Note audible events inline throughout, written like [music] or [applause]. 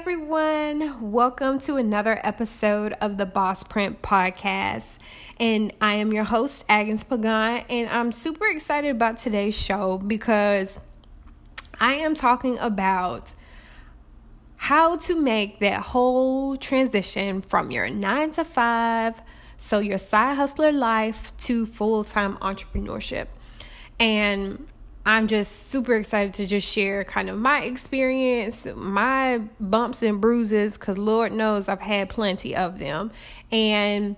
Everyone, welcome to another episode of the BossPrint Podcast. And I am your host, Agnes Pagán, and I'm super excited about today's show because I am talking about how to make that whole transition from your nine to five, so your side hustler life, to full time entrepreneurship. And I'm just super excited to just share kind of my experience, my bumps and bruises, because Lord knows I've had plenty of them. And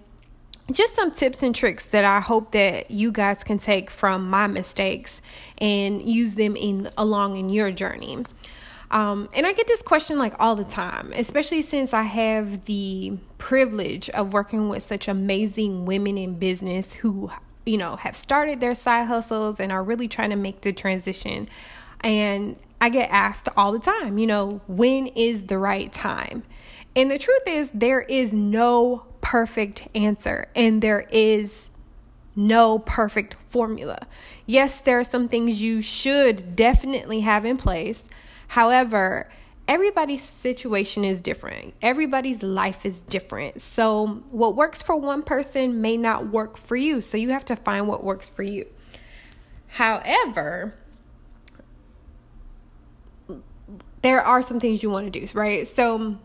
just some tips and tricks that I hope that you guys can take from my mistakes and use them in along in your journey. Um, and I get this question like all the time, especially since I have the privilege of working with such amazing women in business who you know, have started their side hustles and are really trying to make the transition. And I get asked all the time, you know, when is the right time? And the truth is, there is no perfect answer and there is no perfect formula. Yes, there are some things you should definitely have in place. However, everybody's situation is different. Everybody's life is different. So, what works for one person may not work for you. So, you have to find what works for you. However, there are some things you want to do, right? So,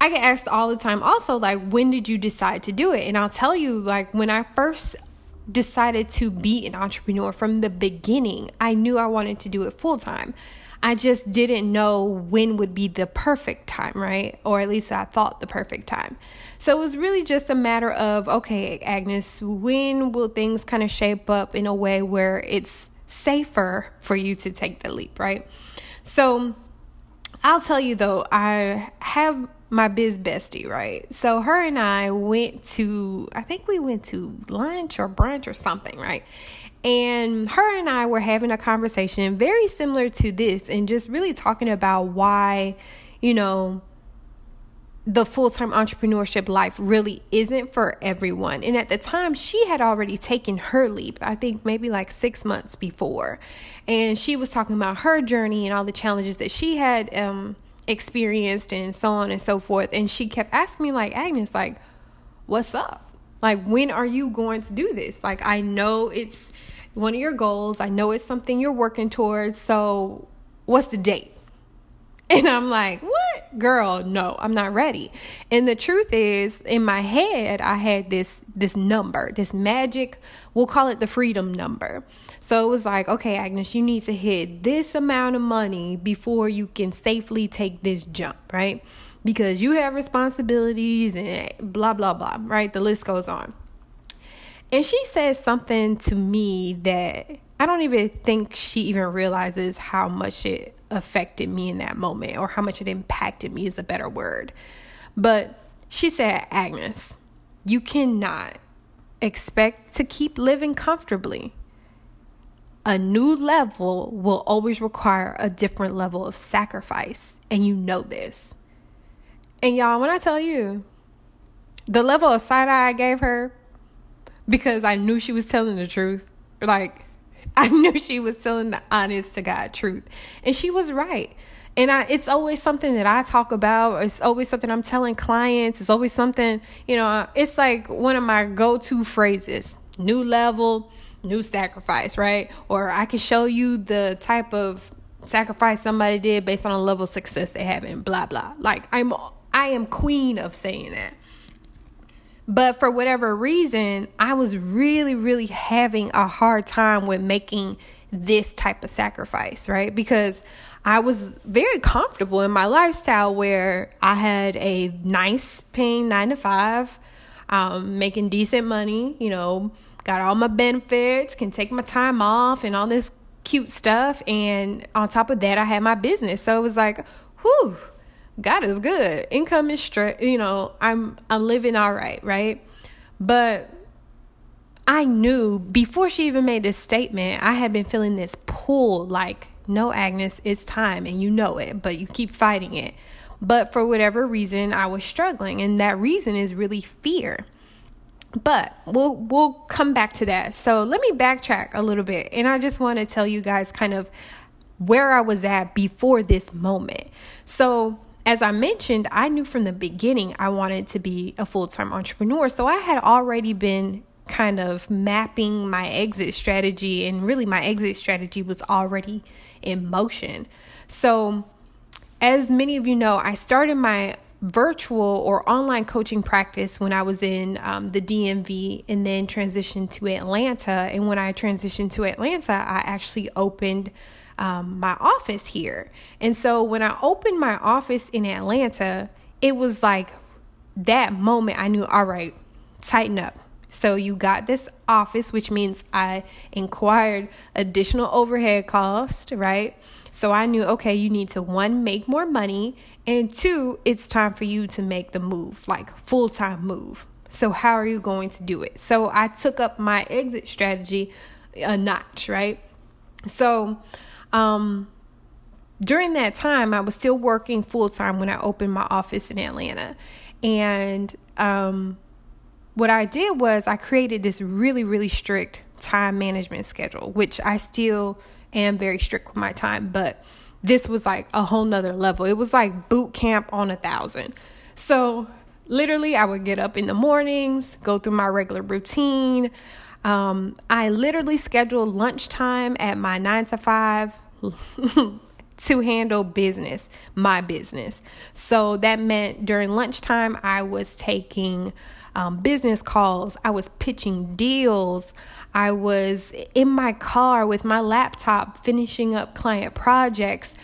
I get asked all the time also, like, when did you decide to do it? And I'll tell you, like, when I first decided to be an entrepreneur from the beginning, I knew I wanted to do it full time. I just didn't know when would be the perfect time, right? Or at least I thought the perfect time. So it was really just a matter of, okay, Agnes, when will things kind of shape up in a way where it's safer for you to take the leap, right? So I'll tell you though, I have my biz bestie, right? So her and I went to, I think we went to lunch or brunch or something, right? And her and I were having a conversation very similar to this and just really talking about why, you know, the full time entrepreneurship life really isn't for everyone. And at the time, she had already taken her leap, I think maybe like six months before. And she was talking about her journey and all the challenges that she had um, experienced and so on and so forth. And she kept asking me, like, Agnes, like, what's up? Like, when are you going to do this? Like, I know it's one of your goals. I know it's something you're working towards. So, what's the date? [laughs] And I'm like, what? Girl, no, I'm not ready. And the truth is, in my head, I had this this number, this magic, we'll call it the freedom number. So it was like, okay, Agnes, you need to hit this amount of money before you can safely take this jump, right? Because you have responsibilities and blah blah blah, right? The list goes on. And she said something to me that I don't even think she even realizes how much it affected me in that moment or how much it impacted me is a better word. But she said, Agnes, you cannot expect to keep living comfortably. A new level will always require a different level of sacrifice, and you know this. And y'all, when I tell you, the level of side eye I gave her because I knew she was telling the truth. Like, [laughs] I knew she was telling the honest to God truth. And she was right. And I, it's always something that I talk about. It's always something I'm telling clients. It's always something, you know, it's like one of my go to phrases new level, new sacrifice, right? Or I can show you the type of sacrifice somebody did based on a level of success they have and blah, blah. Like, I'm, I am queen of saying that. But for whatever reason, I was really, really having a hard time with making this type of sacrifice, right? Because I was very comfortable in my lifestyle where I had a nice paying nine to five, um, making decent money, you know, got all my benefits, can take my time off and all this cute stuff. And on top of that, I had my business. So it was like, whew, God is good. Income is straight, you know, I'm I'm living all right, right? But I knew before she even made this statement, I had been feeling this pull like, no, Agnes, it's time and you know it, but you keep fighting it. But for whatever reason, I was struggling, and that reason is really fear. But we'll we'll come back to that. So let me backtrack a little bit, and I just want to tell you guys kind of where I was at before this moment. So, as I mentioned, I knew from the beginning I wanted to be a full time entrepreneur. So, I had already been kind of mapping my exit strategy, and really, my exit strategy was already in motion. So, as many of you know, I started my virtual or online coaching practice when I was in um, the DMV and then transitioned to Atlanta. And when I transitioned to Atlanta, I actually opened um, my office here. And so when I opened my office in Atlanta, it was like that moment I knew, all right, tighten up. So you got this office, which means I inquired additional overhead cost, right? So I knew, okay, you need to one, make more money, and two, it's time for you to make the move, like full time move. So, how are you going to do it? So, I took up my exit strategy a notch, right? So, um, during that time, I was still working full time when I opened my office in Atlanta. And um, what I did was I created this really, really strict time management schedule, which I still am very strict with my time, but this was like a whole nother level. It was like boot camp on a thousand. So literally, I would get up in the mornings, go through my regular routine. Um, I literally scheduled lunchtime at my nine to five [laughs] to handle business, my business. So that meant during lunchtime, I was taking um, business calls, I was pitching deals, I was in my car with my laptop finishing up client projects.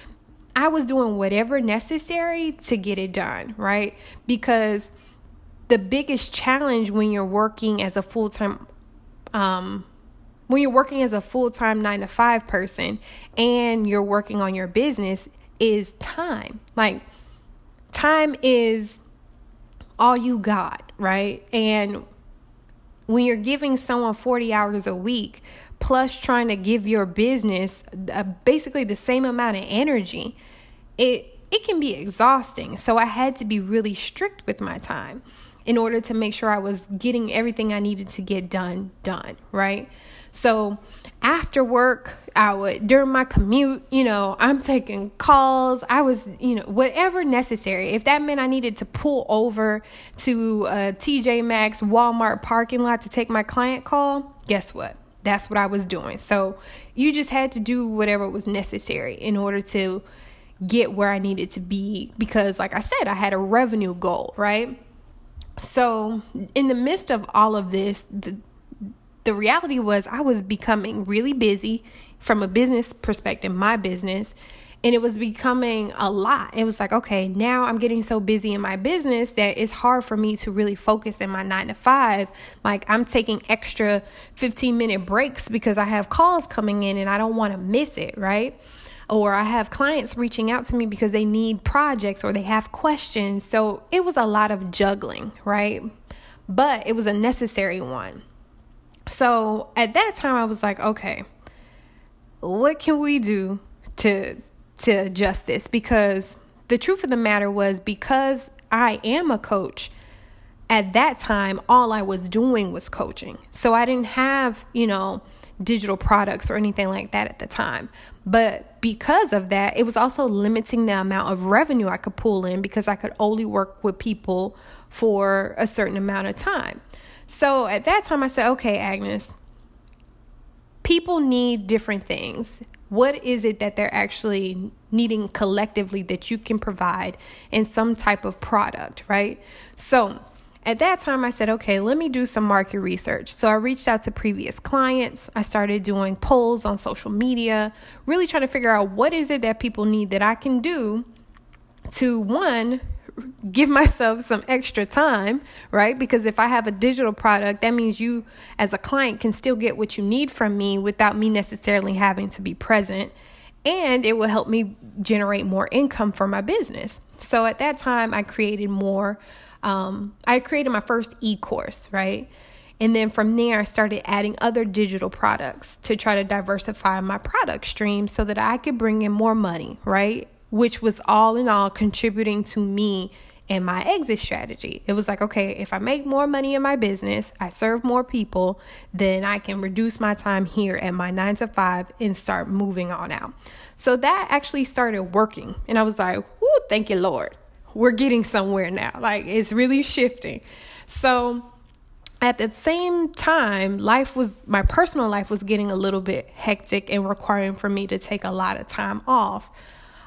I was doing whatever necessary to get it done, right? Because the biggest challenge when you're working as a full time, um, when you're working as a full time nine to five person and you're working on your business is time. Like, time is all you got, right? And when you're giving someone 40 hours a week plus trying to give your business uh, basically the same amount of energy it it can be exhausting so i had to be really strict with my time in order to make sure i was getting everything i needed to get done done right so after work, I would, during my commute, you know, I'm taking calls. I was, you know, whatever necessary. If that meant I needed to pull over to uh, a TJ Maxx Walmart parking lot to take my client call, guess what? That's what I was doing. So you just had to do whatever was necessary in order to get where I needed to be because, like I said, I had a revenue goal, right? So, in the midst of all of this, the, the reality was I was becoming really busy from a business perspective, my business, and it was becoming a lot. It was like, okay, now I'm getting so busy in my business that it's hard for me to really focus in my nine to five. Like, I'm taking extra 15 minute breaks because I have calls coming in and I don't want to miss it, right? Or I have clients reaching out to me because they need projects or they have questions. So it was a lot of juggling, right? But it was a necessary one. So at that time, I was like, okay, what can we do to to adjust this? Because the truth of the matter was, because I am a coach, at that time, all I was doing was coaching. So I didn't have, you know, digital products or anything like that at the time. But because of that, it was also limiting the amount of revenue I could pull in because I could only work with people for a certain amount of time. So at that time, I said, okay, Agnes, people need different things. What is it that they're actually needing collectively that you can provide in some type of product, right? So at that time, I said, okay, let me do some market research. So I reached out to previous clients. I started doing polls on social media, really trying to figure out what is it that people need that I can do to one, give [laughs] myself some extra time, right? Because if I have a digital product, that means you as a client can still get what you need from me without me necessarily having to be present. And it will help me generate more income for my business. So at that time, I created more. Um, I created my first e course, right? And then from there, I started adding other digital products to try to diversify my product stream so that I could bring in more money, right? which was all in all contributing to me and my exit strategy. It was like, okay, if I make more money in my business, I serve more people, then I can reduce my time here at my nine to five and start moving on out. So that actually started working. And I was like, whoo, thank you, Lord. We're getting somewhere now. Like it's really shifting. So at the same time, life was my personal life was getting a little bit hectic and requiring for me to take a lot of time off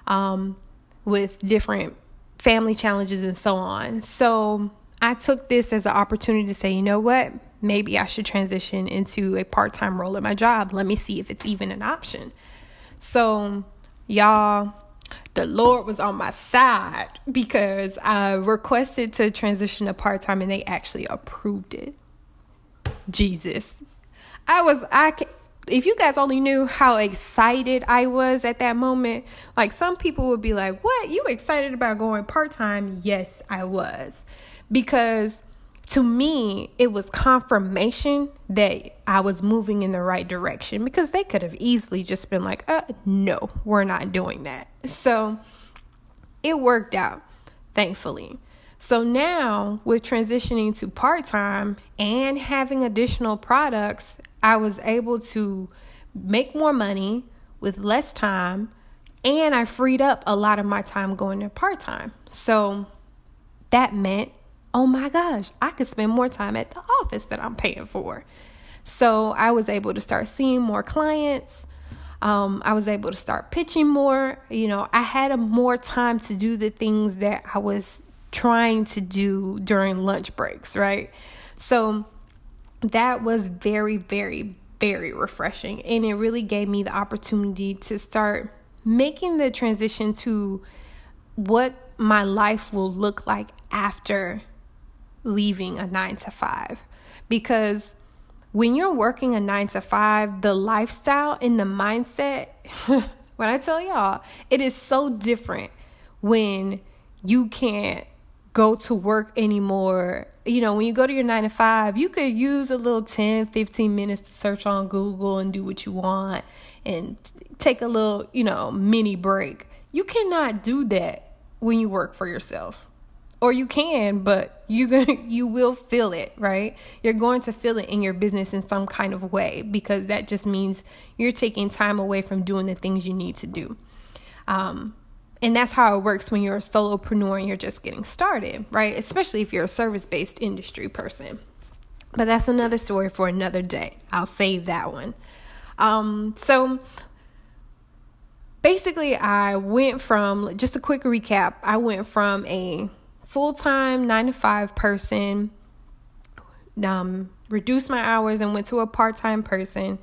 um, with different family challenges and so on. So I took this as an opportunity to say, you know what? Maybe I should transition into a part time role at my job. Let me see if it's even an option. So, y'all, the Lord was on my side because I requested to transition to part time and they actually approved it. Jesus. I was, I, if you guys only knew how excited I was at that moment, like some people would be like, What? You excited about going part time? Yes, I was. Because to me, it was confirmation that I was moving in the right direction because they could have easily just been like, uh, no, we're not doing that. So it worked out, thankfully. So now, with transitioning to part time and having additional products, I was able to make more money with less time and I freed up a lot of my time going to part time. So that meant, oh my gosh, I could spend more time at the office that I'm paying for. So I was able to start seeing more clients. Um, I was able to start pitching more. You know, I had more time to do the things that I was trying to do during lunch breaks, right? So that was very, very, very refreshing. And it really gave me the opportunity to start making the transition to what my life will look like after leaving a nine to five. Because when you're working a nine to five, the lifestyle and the mindset, [laughs] when I tell y'all, it is so different when you can't go to work anymore. You know, when you go to your nine to five, you could use a little 10, 15 minutes to search on Google and do what you want and take a little, you know, mini break. You cannot do that when you work for yourself. Or you can, but you going [laughs] you will feel it, right? You're going to feel it in your business in some kind of way because that just means you're taking time away from doing the things you need to do. Um, and that's how it works when you're a solopreneur and you're just getting started, right? Especially if you're a service based industry person. But that's another story for another day. I'll save that one. Um, so basically, I went from just a quick recap I went from a full time nine to five person, um, reduced my hours and went to a part time person,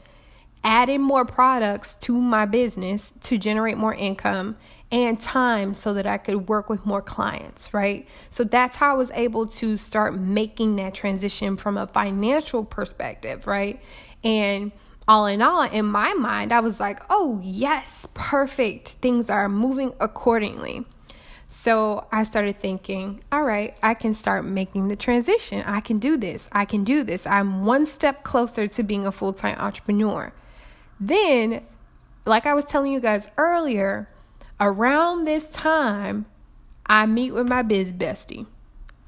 added more products to my business to generate more income and time so that I could work with more clients, right? So that's how I was able to start making that transition from a financial perspective, right? And all in all, in my mind, I was like, oh, yes, perfect. Things are moving accordingly. So I started thinking, all right, I can start making the transition. I can do this. I can do this. I'm one step closer to being a full time entrepreneur. Then, like I was telling you guys earlier, around this time, I meet with my biz bestie.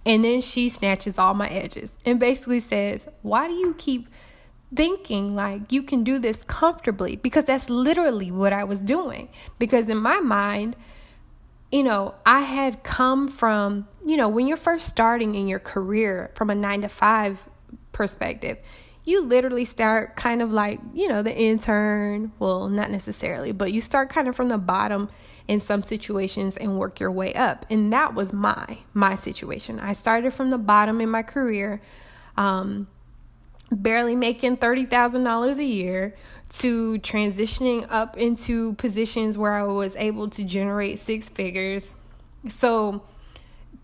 And then she snatches all my edges and basically says, Why do you keep thinking like you can do this comfortably? Because that's literally what I was doing. Because in my mind, you know, I had come from, you know, when you're first starting in your career from a nine to five perspective, you literally start kind of like, you know, the intern. Well, not necessarily, but you start kind of from the bottom in some situations and work your way up. And that was my my situation. I started from the bottom in my career, um, barely making thirty thousand dollars a year, to transitioning up into positions where I was able to generate six figures. So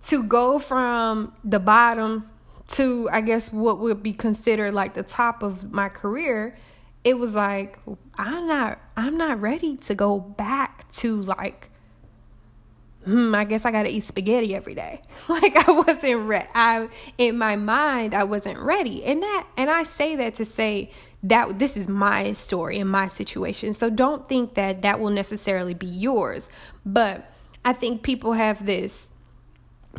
to go from the bottom to I guess what would be considered like the top of my career, it was like I'm not I'm not ready to go back to like hmm, I guess I gotta eat spaghetti every day. [laughs] Like I wasn't ready. I in my mind I wasn't ready. And that and I say that to say that this is my story and my situation. So don't think that that will necessarily be yours. But I think people have this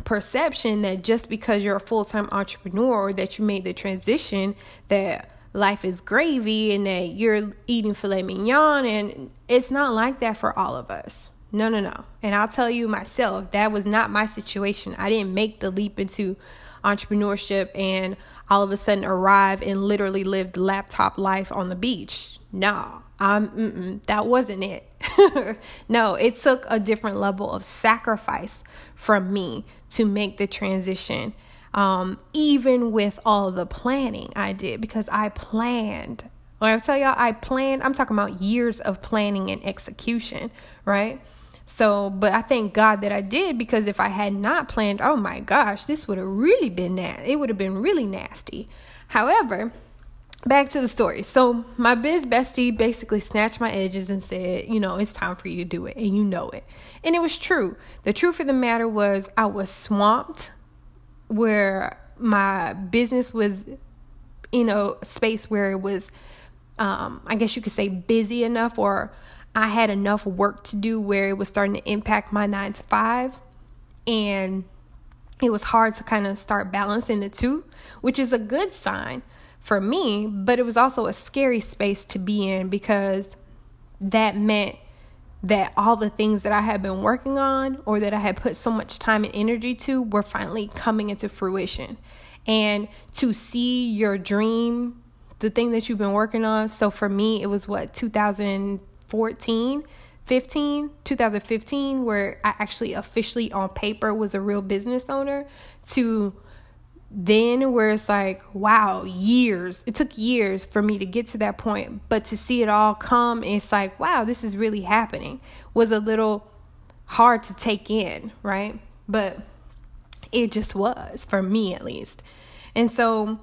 perception that just because you're a full-time entrepreneur or that you made the transition that life is gravy and that you're eating filet mignon and it's not like that for all of us. No, no, no. And I'll tell you myself, that was not my situation. I didn't make the leap into entrepreneurship and all of a sudden arrive and literally live the laptop life on the beach. No, um, that wasn't it. [laughs] no, it took a different level of sacrifice from me to make the transition. Um, even with all the planning I did, because I planned. When I tell y'all, I planned, I'm talking about years of planning and execution, right? So, but I thank God that I did because if I had not planned, oh my gosh, this would have really been that. It would have been really nasty. However, back to the story. So, my biz bestie basically snatched my edges and said, you know, it's time for you to do it, and you know it. And it was true. The truth of the matter was, I was swamped where my business was in a space where it was, um, I guess you could say, busy enough or I had enough work to do where it was starting to impact my nine to five. And it was hard to kind of start balancing the two, which is a good sign for me, but it was also a scary space to be in because that meant that all the things that I had been working on or that I had put so much time and energy to were finally coming into fruition. And to see your dream, the thing that you've been working on. So for me, it was what, 2000 14, 15, 2015, where I actually officially on paper was a real business owner, to then where it's like, wow, years. It took years for me to get to that point, but to see it all come, it's like, wow, this is really happening. Was a little hard to take in, right? But it just was for me at least. And so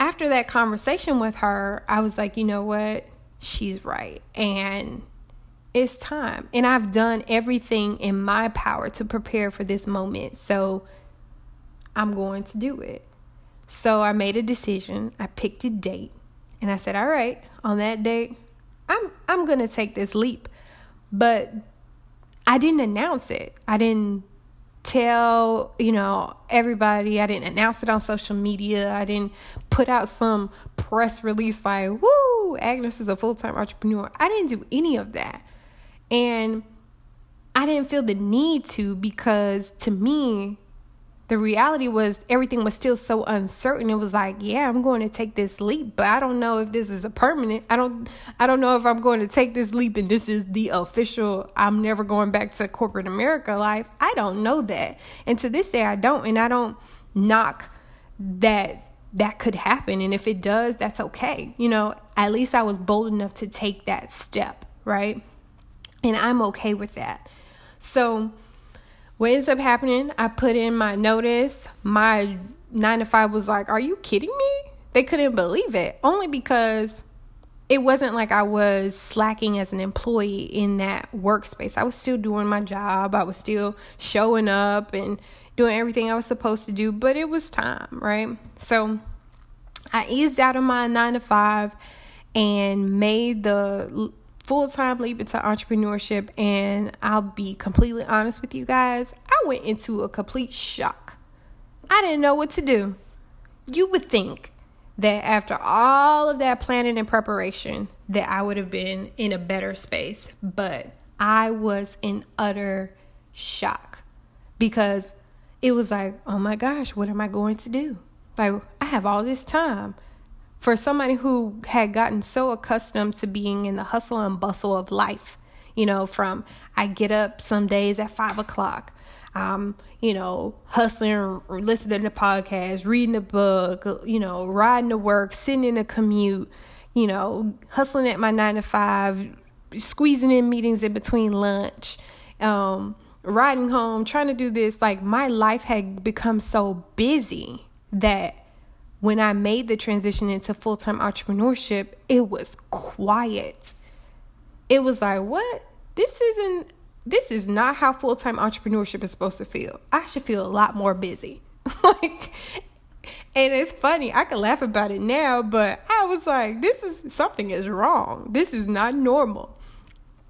after that conversation with her, I was like, you know what? She's right. And it's time. And I've done everything in my power to prepare for this moment. So I'm going to do it. So I made a decision. I picked a date. And I said, "All right, on that date, I'm I'm going to take this leap." But I didn't announce it. I didn't tell, you know, everybody. I didn't announce it on social media. I didn't put out some press release like, woo, Agnes is a full time entrepreneur. I didn't do any of that. And I didn't feel the need to because to me, the reality was everything was still so uncertain. It was like yeah i'm going to take this leap but i don't know if this is a permanent i don't i don't know if i'm going to take this leap and this is the official i'm never going back to corporate america life. I don't know that. And to this day i don't and i don't knock that that could happen. And if it does that's okay. You know at least i was bold enough to take that step right? And i'm okay with that. So what ends up happening, I put in my notice. My nine to five was like, Are you kidding me? They couldn't believe it. Only because it wasn't like I was slacking as an employee in that workspace. I was still doing my job. I was still showing up and doing everything I was supposed to do, but it was time, right? So I eased out of my nine to five and made the full time leap into entrepreneurship. And I'll be completely honest with you guys, I went into a complete shock. I didn't know what to do. You would think that after all of that planning and preparation, that I would have been in a better space, but I was in utter shock because it was like, oh my gosh, what am I going to do? Like, I have all this time for somebody who had gotten so accustomed to being in the hustle and bustle of life, you know, from I get up some days at five o'clock, um, you know, hustling, listening to podcasts, reading a book, you know, riding to work, sitting in a commute, you know, hustling at my nine to five, squeezing in meetings in between lunch, um, riding home, trying to do this. Like my life had become so busy that when I made the transition into full time entrepreneurship, it was quiet. It was like, what? This isn't, this is not how full time entrepreneurship is supposed to feel. I should feel a lot more busy. [laughs] like, and it's funny, I can laugh about it now, but I was like, this is something is wrong. This is not normal.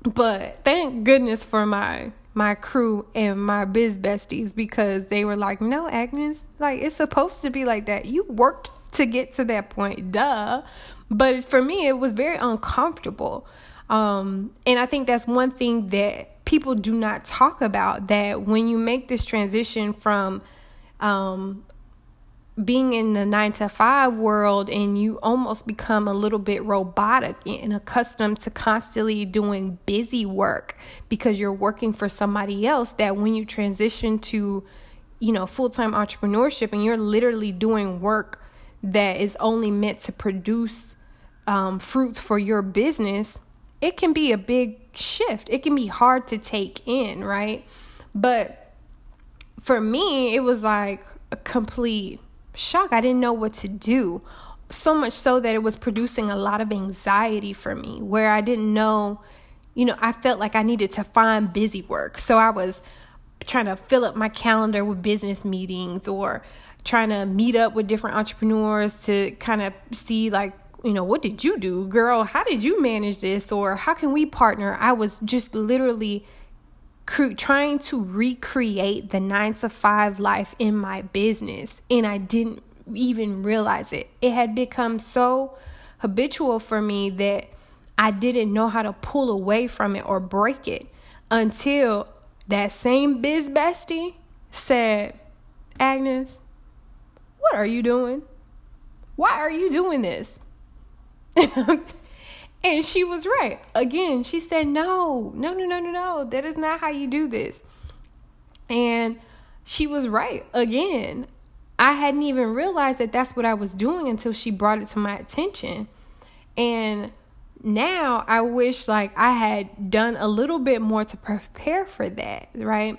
But thank goodness for my my crew and my biz besties because they were like, "No, Agnes, like it's supposed to be like that. You worked to get to that point, duh." But for me, it was very uncomfortable. Um, and I think that's one thing that people do not talk about that when you make this transition from um, being in the nine to five world and you almost become a little bit robotic and accustomed to constantly doing busy work because you're working for somebody else that when you transition to you know full-time entrepreneurship and you're literally doing work that is only meant to produce um, fruits for your business it can be a big shift. It can be hard to take in right? But for me it was like a complete shock. I didn't know what to do. So much so that it was producing a lot of anxiety for me, where I didn't know, you know, I felt like I needed to find busy work. So I was trying to fill up my calendar with business meetings or trying to meet up with different entrepreneurs to kind of see, like, you know, what did you do, girl? How did you manage this? Or how can we partner? I was just literally cre- trying to recreate the nine to five life in my business, and I didn't even realize it. It had become so habitual for me that I didn't know how to pull away from it or break it until that same biz bestie said, Agnes, what are you doing? Why are you doing this? [laughs] And she was right. Again, she said, No, no, no, no, no, no. That is not how you do this. And she was right. Again, I hadn't even realized that that's what I was doing until she brought it to my attention. And now I wish like I had done a little bit more to prepare for that, right?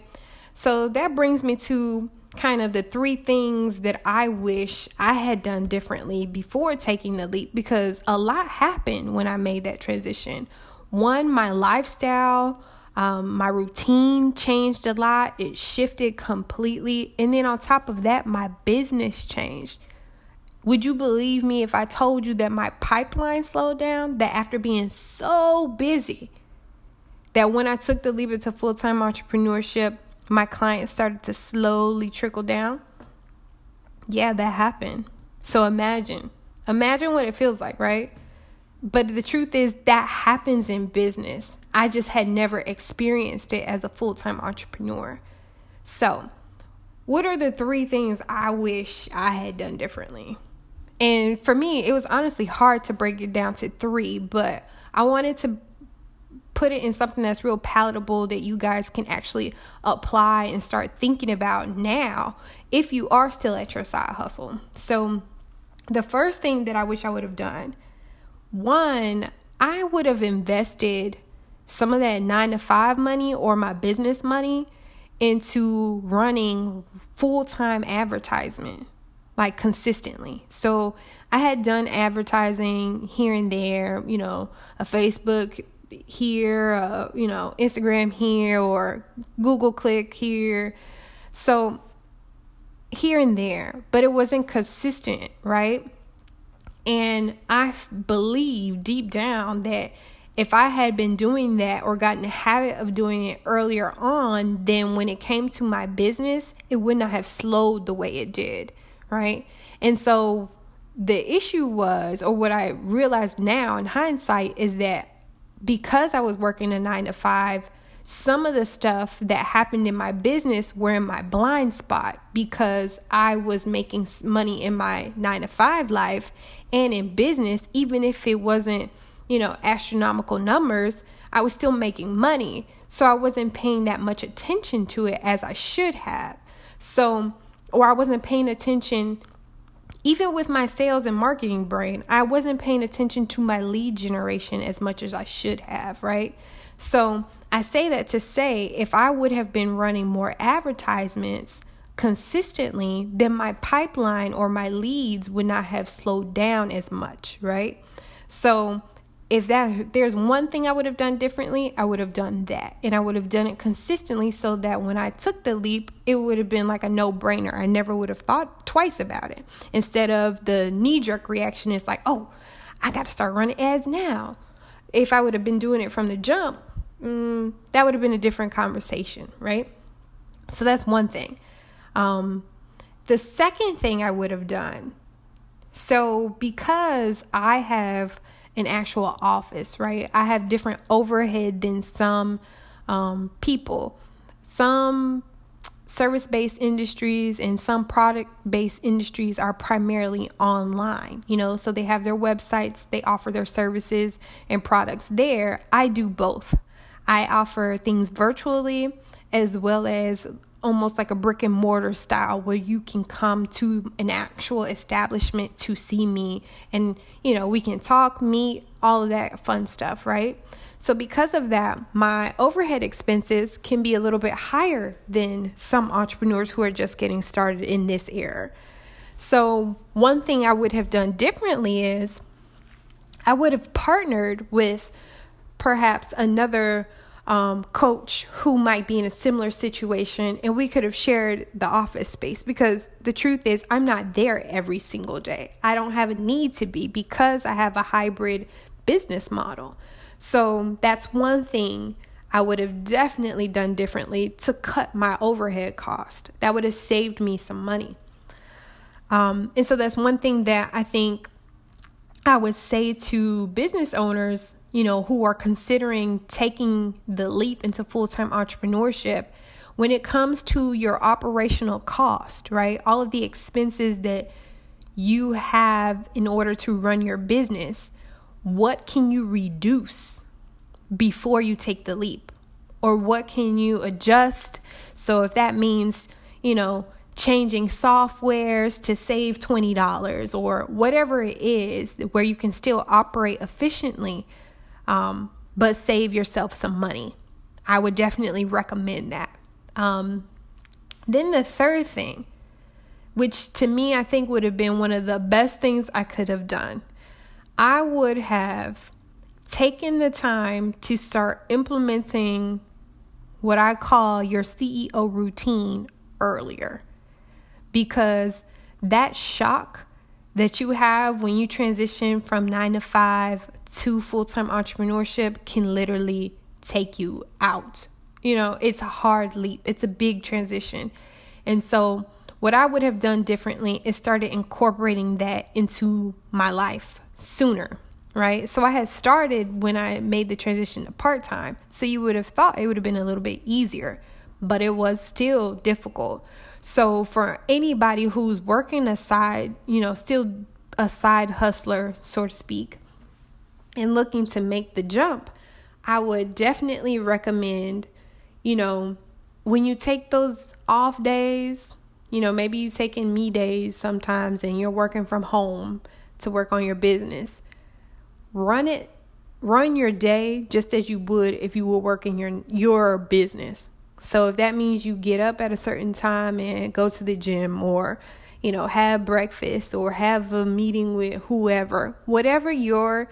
So that brings me to kind of the three things that I wish I had done differently before taking the leap because a lot happened when I made that transition. One, my lifestyle, um, my routine changed a lot, it shifted completely. And then on top of that, my business changed. Would you believe me if I told you that my pipeline slowed down? That after being so busy, that when I took the leap into full time entrepreneurship, my clients started to slowly trickle down. Yeah, that happened. So imagine, imagine what it feels like, right? But the truth is, that happens in business. I just had never experienced it as a full time entrepreneur. So, what are the three things I wish I had done differently? And for me, it was honestly hard to break it down to three, but I wanted to put it in something that's real palatable that you guys can actually apply and start thinking about now if you are still at your side hustle. So, the first thing that I wish I would have done one, I would have invested some of that nine to five money or my business money into running full time advertisement like consistently. So I had done advertising here and there, you know, a Facebook here, uh, you know, Instagram here, or Google click here. So here and there, but it wasn't consistent, right? And I believe deep down that if I had been doing that or gotten the habit of doing it earlier on, then when it came to my business, it would not have slowed the way it did, right? And so the issue was, or what I realized now in hindsight, is that because I was working a nine to five, some of the stuff that happened in my business were in my blind spot because I was making money in my nine to five life and in business, even if it wasn't, you know, astronomical numbers, I was still making money. So I wasn't paying that much attention to it as I should have. So, or I wasn't paying attention even with my sales and marketing brain, I wasn't paying attention to my lead generation as much as I should have, right? So I say that to say if I would have been running more advertisements consistently, then my pipeline or my leads would not have slowed down as much, right? So if that there's one thing I would have done differently, I would have done that. And I would have done it consistently so that when I took the leap, it would have been like a no-brainer. I never would have thought twice about it. Instead of the knee-jerk reaction is like, "Oh, I got to start running ads now." If I would have been doing it from the jump, mm, that would have been a different conversation, right? So that's one thing. Um, the second thing I would have done, so because I have an actual office, right? I have different overhead than some um, people. Some service based industries and some product based industries are primarily online, you know, so they have their websites, they offer their services and products there. I do both. I offer things virtually as well as almost like a brick and mortar style where you can come to an actual establishment to see me and you know we can talk meet all of that fun stuff right? So because of that my overhead expenses can be a little bit higher than some entrepreneurs who are just getting started in this era. So one thing i would have done differently is i would have partnered with perhaps another um, coach who might be in a similar situation, and we could have shared the office space because the truth is, I'm not there every single day. I don't have a need to be because I have a hybrid business model. So that's one thing I would have definitely done differently to cut my overhead cost. That would have saved me some money. Um, and so that's one thing that I think I would say to business owners you know, who are considering taking the leap into full time entrepreneurship, when it comes to your operational cost, right? All of the expenses that you have in order to run your business, what can you reduce before you take the leap? Or what can you adjust? So if that means, you know, changing softwares to save $20 or whatever it is where you can still operate efficiently um, but save yourself some money. I would definitely recommend that. Um, then the third thing, which to me I think would have been one of the best things I could have done, I would have taken the time to start implementing what I call your CEO routine earlier. Because that shock that you have when you transition from nine to five to full time entrepreneurship can literally take you out. You know, it's a hard leap, it's a big transition. And so, what I would have done differently is started incorporating that into my life sooner, right? So, I had started when I made the transition to part time. So, you would have thought it would have been a little bit easier, but it was still difficult. So, for anybody who's working aside, you know, still a side hustler, so to speak, and looking to make the jump, I would definitely recommend, you know, when you take those off days, you know, maybe you taking me days sometimes and you're working from home to work on your business. Run it run your day just as you would if you were working your your business. So if that means you get up at a certain time and go to the gym or you know, have breakfast or have a meeting with whoever, whatever your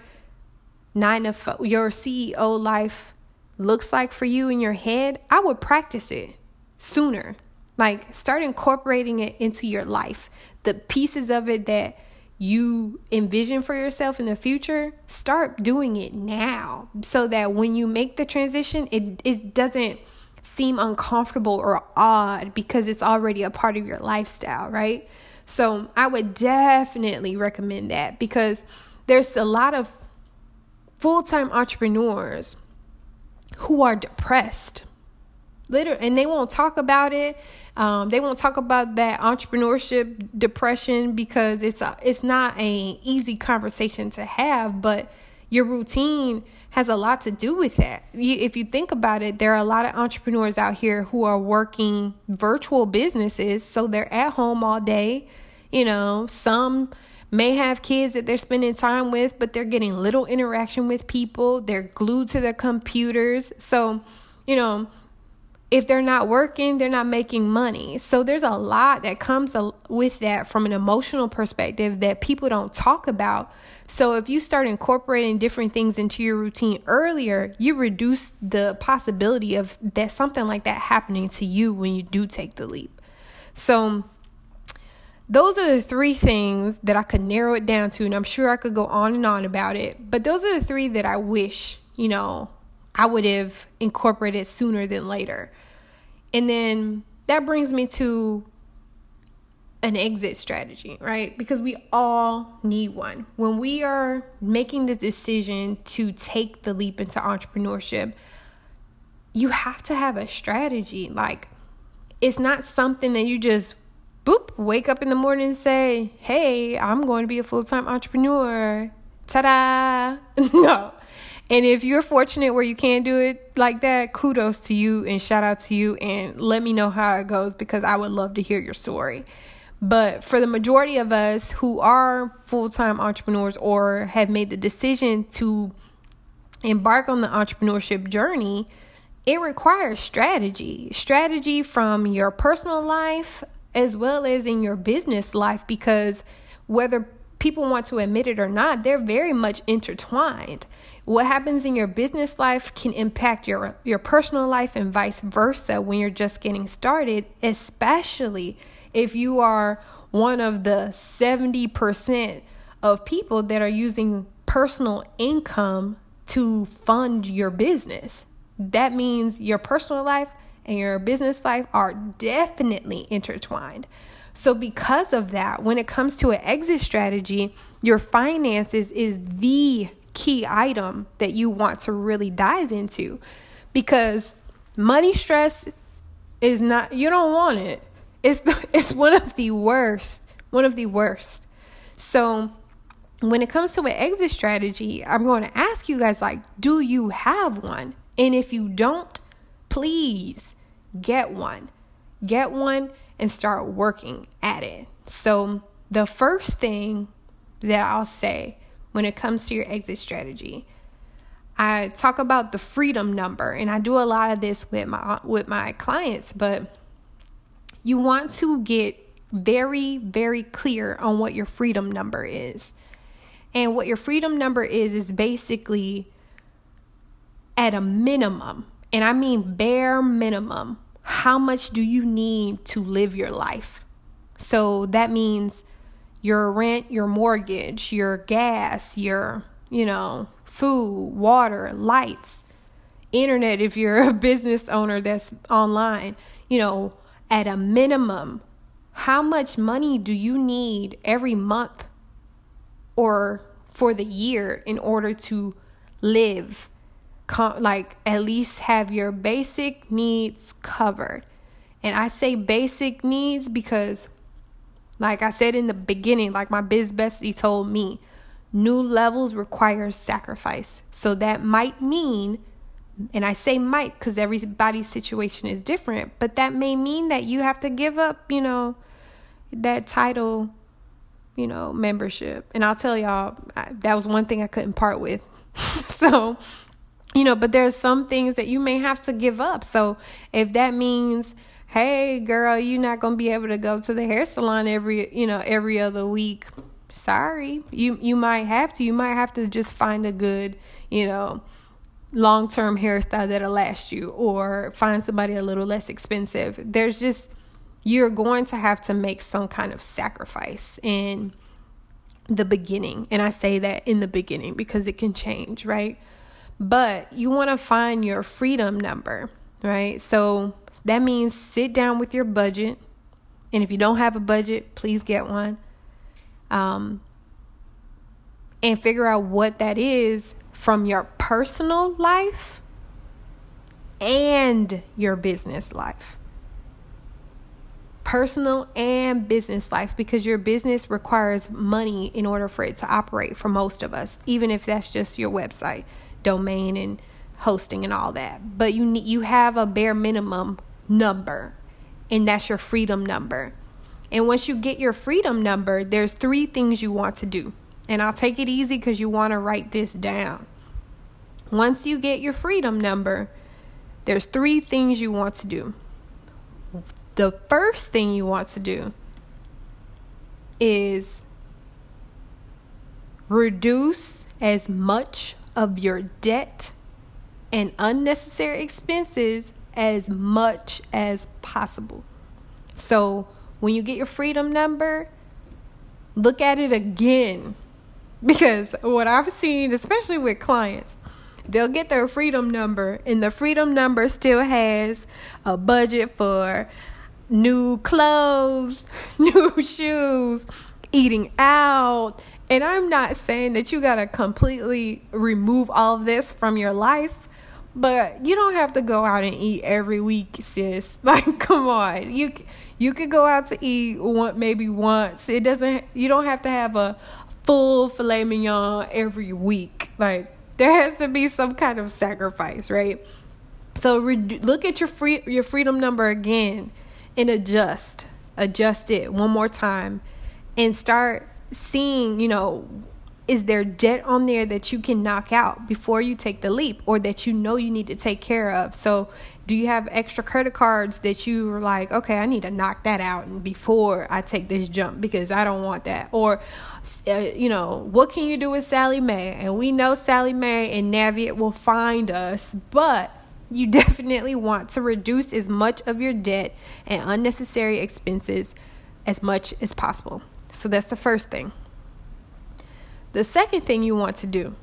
nine to five, your CEO life looks like for you in your head, I would practice it sooner. Like start incorporating it into your life. The pieces of it that you envision for yourself in the future, start doing it now so that when you make the transition, it it doesn't seem uncomfortable or odd because it's already a part of your lifestyle, right? So, I would definitely recommend that because there's a lot of full time entrepreneurs who are depressed. Literally, and they won't talk about it. Um, they won't talk about that entrepreneurship depression because it's a, it's not an easy conversation to have. But your routine has a lot to do with that. You, if you think about it, there are a lot of entrepreneurs out here who are working virtual businesses, so they're at home all day. You know, some may have kids that they're spending time with, but they're getting little interaction with people. They're glued to their computers. So, you know, if they're not working, they're not making money. So there's a lot that comes with that from an emotional perspective that people don't talk about. So if you start incorporating different things into your routine earlier, you reduce the possibility of that something like that happening to you when you do take the leap. So those are the three things that I could narrow it down to, and I'm sure I could go on and on about it. But those are the three that I wish, you know, I would have incorporated sooner than later. And then that brings me to an exit strategy, right? Because we all need one. When we are making the decision to take the leap into entrepreneurship, you have to have a strategy. Like, it's not something that you just boop wake up in the morning and say, "Hey, I'm going to be a full-time entrepreneur." Ta-da! [laughs] no. And if you're fortunate where you can do it like that, kudos to you and shout out to you and let me know how it goes because I would love to hear your story. But for the majority of us who are full time entrepreneurs or have made the decision to embark on the entrepreneurship journey, it requires strategy. Strategy from your personal life as well as in your business life because whether people want to admit it or not, they're very much intertwined. What happens in your business life can impact your your personal life and vice versa when you're just getting started, especially if you are one of the 70% of people that are using personal income to fund your business. That means your personal life and your business life are definitely intertwined. So, because of that, when it comes to an exit strategy, your finances is the key item that you want to really dive into because money stress is not, you don't want it. It's the, [laughs] it's one of the worst, one of the worst. So when it comes to an exit strategy, I'm going to ask you guys like, do you have one? And if you don't, please get one. Get one and start working at it. So the first thing that I'll say when it comes to your exit strategy, I talk about the freedom number and I do a lot of this with my with my clients, but you want to get very, very clear on what your freedom number is. And what your freedom number is, is basically at a minimum, and I mean bare minimum, how much do you need to live your life? So that means your rent, your mortgage, your gas, your, you know, food, water, lights, internet if you're a [laughs] business owner that's online, you know, at a minimum, how much money do you need every month or for the year in order to live? Like at least have your basic needs covered. And I say basic needs because, like I said in the beginning, like my biz bestie told me, new levels require sacrifice. So that might mean and I say might because everybody's situation is different, but that may mean that you have to give up, you know, that title, you know, membership. And I'll tell y'all, that was one thing I couldn't part with. [laughs] so, you know, but there's some things that you may have to give up. So if that means, hey, girl, you're not to be able to go to the hair salon every, you know, every other week. Sorry. You you might have to. You might have to just find a good, you know, long term hairstyle that'll last you or find somebody a little less expensive. There's just, you're going to have to make some kind of sacrifice in the beginning. And I say that in the beginning because it can change, right? But you want to find your freedom number, right? So that means sit down with your budget. And if you don't have a budget, please get one. Um, and figure out what that is from your personal life and your business life. Personal and business life because your business requires money in order for it to operate for most of us, even if that's just your website, domain and hosting and all that. But you need, you have a bare minimum number and that's your freedom number. And once you get your freedom number, there's three things you want to do. And I'll take it easy cuz you want to write this down. Once you get your freedom number, there's three things you want to do. The first thing you want to do is reduce as much of your debt and unnecessary expenses as much as possible. So, when you get your freedom number, look at it again because what I've seen, especially with clients, they'll get their freedom number, and the freedom number still has a budget for new clothes, [laughs] new shoes, eating out. And I'm not saying that you got to completely remove all of this from your life, but you don't have to go out and eat every week, sis. [laughs] Like, come on. You you could go out to eat one maybe once. It doesn't you don't have to have a full filet mignon every week. Like there has to be some kind of sacrifice, right? So re- look at your free your freedom number again and adjust. Adjust it one more time and start seeing, you know, is there debt on there that you can knock out before you take the leap or that you know you need to take care of? So, do you have extra credit cards that you were like, okay, I need to knock that out and before I take this jump because I don't want that? Or, uh, you know, what can you do with Sallie Mae? And we know Sallie Mae and Navient will find us, but you [laughs] definitely want to reduce as much of your debt and unnecessary expenses as much as possible. So that's the first thing. The second thing you want to do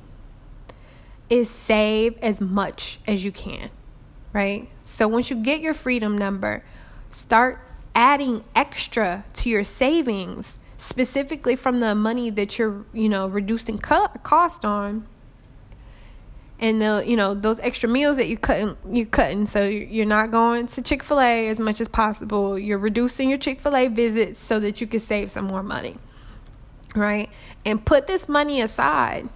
is save as much as you can, right? So once you get your freedom number, start adding extra to your savings specifically from the money that you're, you know, reducing co- cost on and the you know those extra meals that you cutting you cutting so you're not going to chick-fil-a as much as possible. You're reducing your chick-fil-a visits so that you can save some more money right? And put this money aside.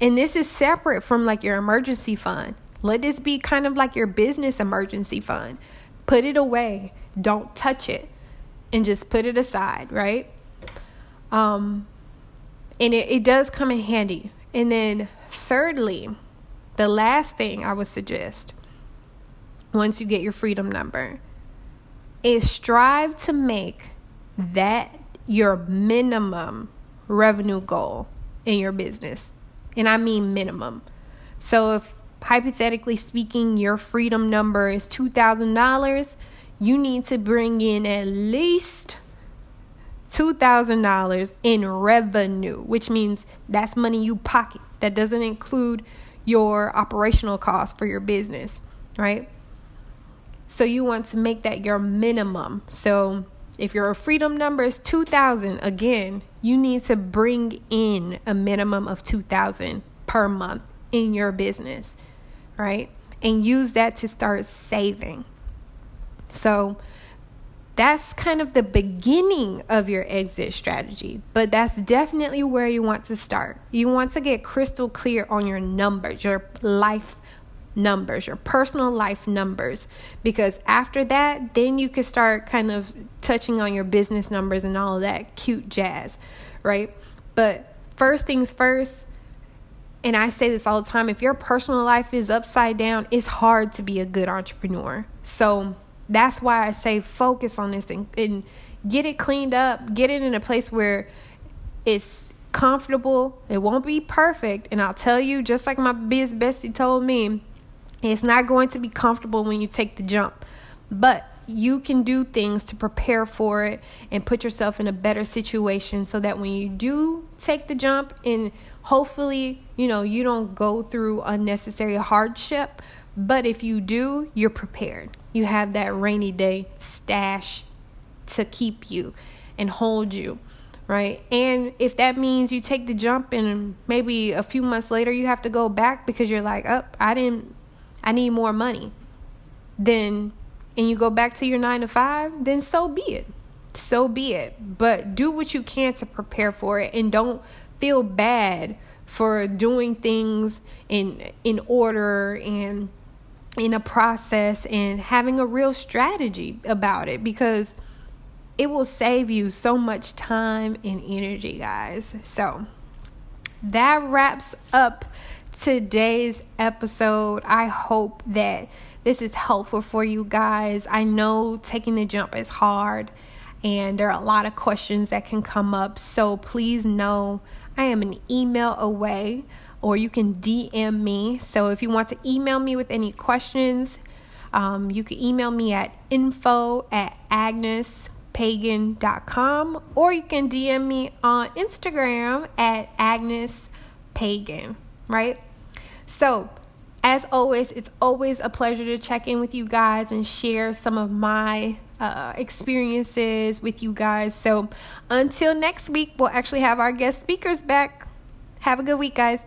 And this is separate from like your emergency fund. Let this be kind of like your business emergency fund. Put it away. Don't touch it. And just put it aside right? Um and it, it does come in handy and then Thirdly, the last thing I would suggest once you get your freedom number is strive to make that your minimum revenue goal in your business. And I mean minimum. So if hypothetically speaking your freedom number is $2,000, you need to bring in at least $2,000 in revenue, which means that's money you pocket. That doesn't include your operational costs for your business, right? So you want to make that your minimum. So if your freedom number is 2000, again, you need to bring in a minimum of 2000 per month in your business, right? And use that to start saving. So that's kind of the beginning of your exit strategy, but that's definitely where you want to start. You want to get crystal clear on your numbers, your life numbers, your personal life numbers, because after that, then you can start kind of touching on your business numbers and all that cute jazz, right? But first things first, and I say this all the time if your personal life is upside down, it's hard to be a good entrepreneur. So, that's why I say focus on this and, and get it cleaned up, get it in a place where it's comfortable. It won't be perfect. And I'll tell you, just like my biz bestie told me, it's not going to be comfortable when you take the jump. But you can do things to prepare for it and put yourself in a better situation so that when you do take the jump and hopefully, you know, you don't go through unnecessary hardship, but if you do, you're prepared. You have that rainy day stash to keep you and hold you, right? And if that means you take the jump and maybe a few months later you have to go back because you're like, "Oh, I didn't I need more money." Then and you go back to your 9 to 5, then so be it. So be it. But do what you can to prepare for it and don't feel bad for doing things in in order and in a process and having a real strategy about it because it will save you so much time and energy, guys. So that wraps up today's episode. I hope that this is helpful for you guys. I know taking the jump is hard and there are a lot of questions that can come up. So please know I am an email away or you can DM me. So if you want to email me with any questions, um, you can email me at info at agnespagan.com or you can DM me on Instagram at agnespagan, right? So, as always, it's always a pleasure to check in with you guys and share some of my uh, experiences with you guys. So, until next week, we'll actually have our guest speakers back. Have a good week, guys.